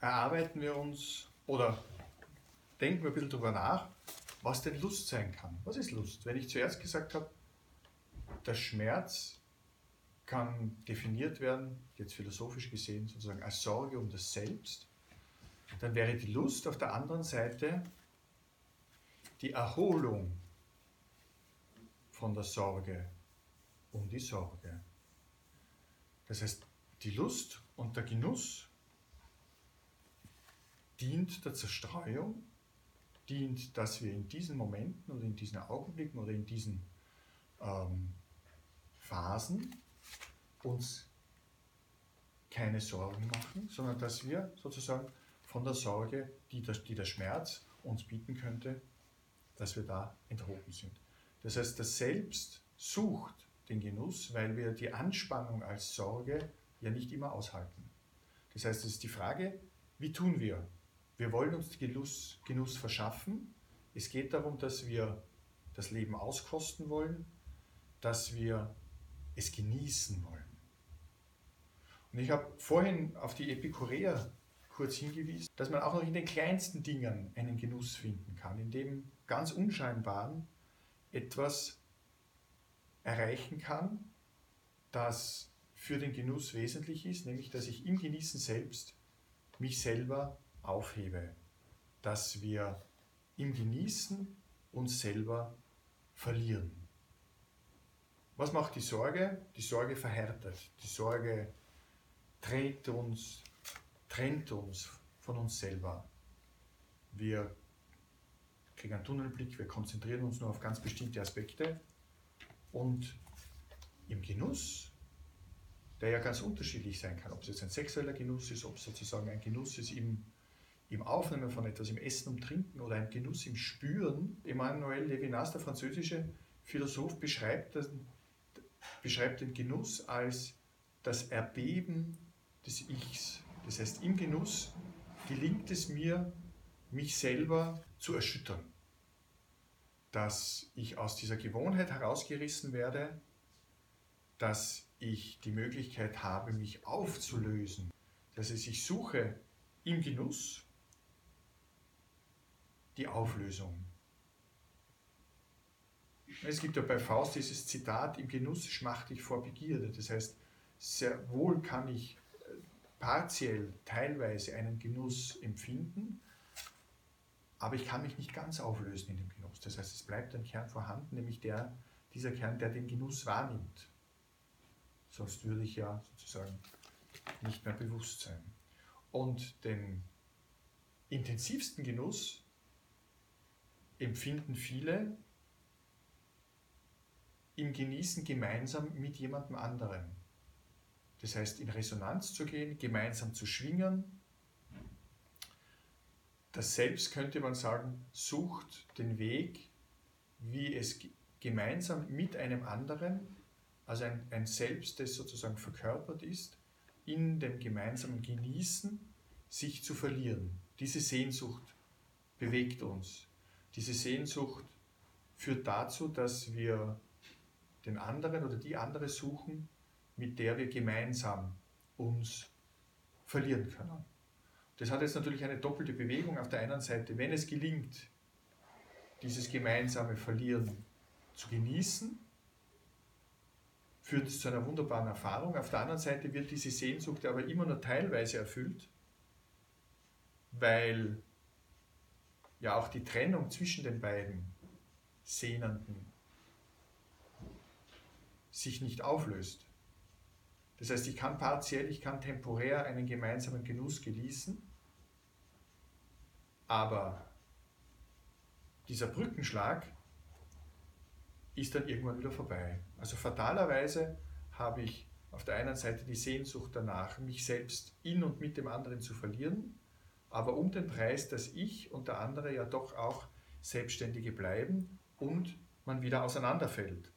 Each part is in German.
erarbeiten wir uns oder denken wir ein bisschen darüber nach, was denn Lust sein kann. Was ist Lust? Wenn ich zuerst gesagt habe, der Schmerz kann definiert werden, jetzt philosophisch gesehen, sozusagen als Sorge um das Selbst, dann wäre die Lust auf der anderen Seite die Erholung von der Sorge um die Sorge. Das heißt, die Lust und der Genuss dient der Zerstreuung, dient, dass wir in diesen Momenten oder in diesen Augenblicken oder in diesen ähm, Phasen uns keine Sorgen machen, sondern dass wir sozusagen von der Sorge, die der, die der Schmerz uns bieten könnte, dass wir da enthoben sind. Das heißt, das Selbst sucht den Genuss, weil wir die Anspannung als Sorge ja nicht immer aushalten. Das heißt, es ist die Frage, wie tun wir? Wir wollen uns Genuss, Genuss verschaffen. Es geht darum, dass wir das Leben auskosten wollen, dass wir es genießen wollen. Und ich habe vorhin auf die Epikureer kurz hingewiesen, dass man auch noch in den kleinsten Dingen einen Genuss finden kann, in dem ganz Unscheinbaren etwas erreichen kann, das für den Genuss wesentlich ist, nämlich dass ich im Genießen selbst mich selber aufhebe, dass wir im Genießen uns selber verlieren. Was macht die Sorge? Die Sorge verhärtet. Die Sorge trennt uns, trennt uns von uns selber. Wir kriegen einen Tunnelblick, wir konzentrieren uns nur auf ganz bestimmte Aspekte und im Genuss, der ja ganz unterschiedlich sein kann, ob es jetzt ein sexueller Genuss ist, ob es sozusagen ein Genuss ist im, im Aufnehmen von etwas, im Essen und Trinken oder ein Genuss im Spüren. Emmanuel Levinas, der französische Philosoph, beschreibt, das, beschreibt den Genuss als das Erbeben des Ichs. Das heißt, im Genuss gelingt es mir, mich selber zu erschüttern. Dass ich aus dieser Gewohnheit herausgerissen werde, dass ich die Möglichkeit habe, mich aufzulösen. Das heißt, ich suche im Genuss die Auflösung. Es gibt ja bei Faust dieses Zitat, im Genuss schmachte ich vor Begierde. Das heißt, sehr wohl kann ich äh, partiell, teilweise einen Genuss empfinden, aber ich kann mich nicht ganz auflösen in dem Genuss. Das heißt, es bleibt ein Kern vorhanden, nämlich der, dieser Kern, der den Genuss wahrnimmt. Sonst würde ich ja sozusagen nicht mehr bewusst sein. Und den intensivsten Genuss empfinden viele im Genießen gemeinsam mit jemandem anderen. Das heißt, in Resonanz zu gehen, gemeinsam zu schwingen, das Selbst könnte man sagen, sucht den Weg, wie es gemeinsam mit einem anderen, also ein, ein Selbst, das sozusagen verkörpert ist, in dem gemeinsamen Genießen sich zu verlieren. Diese Sehnsucht bewegt uns. Diese Sehnsucht führt dazu, dass wir den anderen oder die andere suchen, mit der wir gemeinsam uns verlieren können. Das hat jetzt natürlich eine doppelte Bewegung. Auf der einen Seite, wenn es gelingt, dieses gemeinsame Verlieren zu genießen, führt es zu einer wunderbaren Erfahrung. Auf der anderen Seite wird diese Sehnsucht aber immer nur teilweise erfüllt, weil ja auch die Trennung zwischen den beiden Sehnenden sich nicht auflöst. Das heißt, ich kann partiell, ich kann temporär einen gemeinsamen Genuss genießen, aber dieser Brückenschlag ist dann irgendwann wieder vorbei. Also fatalerweise habe ich auf der einen Seite die Sehnsucht danach, mich selbst in und mit dem anderen zu verlieren, aber um den Preis, dass ich und der andere ja doch auch Selbstständige bleiben und man wieder auseinanderfällt.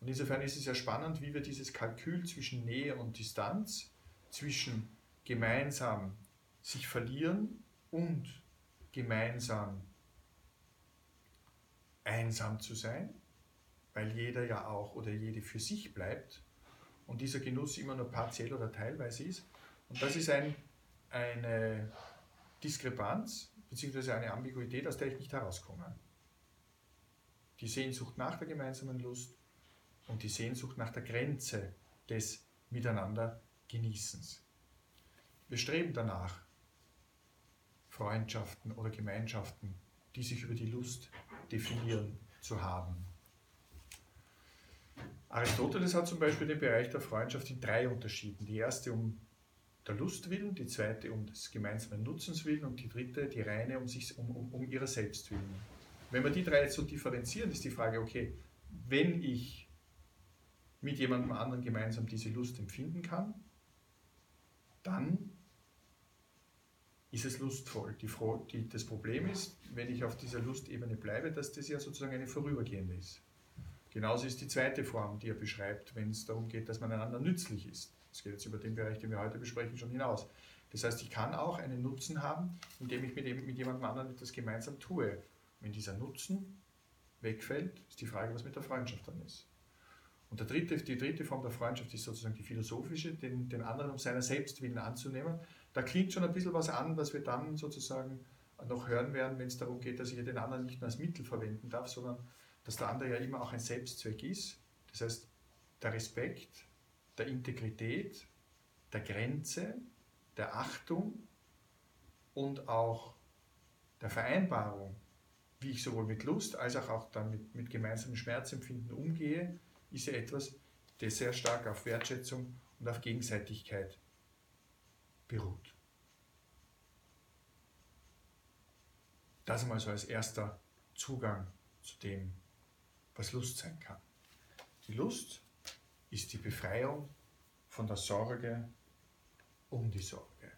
Und insofern ist es ja spannend, wie wir dieses Kalkül zwischen Nähe und Distanz, zwischen gemeinsam sich verlieren und gemeinsam einsam zu sein, weil jeder ja auch oder jede für sich bleibt und dieser Genuss immer nur partiell oder teilweise ist. Und das ist ein, eine Diskrepanz bzw. eine Ambiguität, aus der ich nicht herauskomme. Die Sehnsucht nach der gemeinsamen Lust und die Sehnsucht nach der Grenze des Miteinander Genießens. Wir streben danach, Freundschaften oder Gemeinschaften, die sich über die Lust definieren, zu haben. Aristoteles hat zum Beispiel den Bereich der Freundschaft in drei unterschieden. Die erste um der Lust willen, die zweite um des gemeinsamen Nutzens willen und die dritte die reine um, sich, um, um, um ihrer selbst willen. Wenn wir die drei jetzt so differenzieren, ist die Frage, okay, wenn ich mit jemandem anderen gemeinsam diese Lust empfinden kann, dann ist es lustvoll. Die, die, das Problem ist, wenn ich auf dieser Lustebene bleibe, dass das ja sozusagen eine vorübergehende ist. Genauso ist die zweite Form, die er beschreibt, wenn es darum geht, dass man einander nützlich ist. Das geht jetzt über den Bereich, den wir heute besprechen, schon hinaus. Das heißt, ich kann auch einen Nutzen haben, indem ich mit, mit jemandem anderen etwas gemeinsam tue. Wenn dieser Nutzen wegfällt, ist die Frage, was mit der Freundschaft dann ist. Und der dritte, die dritte Form der Freundschaft ist sozusagen die philosophische, den, den anderen um seiner selbst willen anzunehmen. Da klingt schon ein bisschen was an, was wir dann sozusagen noch hören werden, wenn es darum geht, dass ich den anderen nicht nur als Mittel verwenden darf, sondern dass der andere ja immer auch ein Selbstzweck ist. Das heißt, der Respekt, der Integrität, der Grenze, der Achtung und auch der Vereinbarung, wie ich sowohl mit Lust als auch, dann mit, mit gemeinsamem Schmerzempfinden umgehe, ist ja etwas, das sehr stark auf Wertschätzung und auf Gegenseitigkeit beruht. Das einmal so als erster Zugang zu dem, was Lust sein kann. Die Lust ist die Befreiung von der Sorge um die Sorge.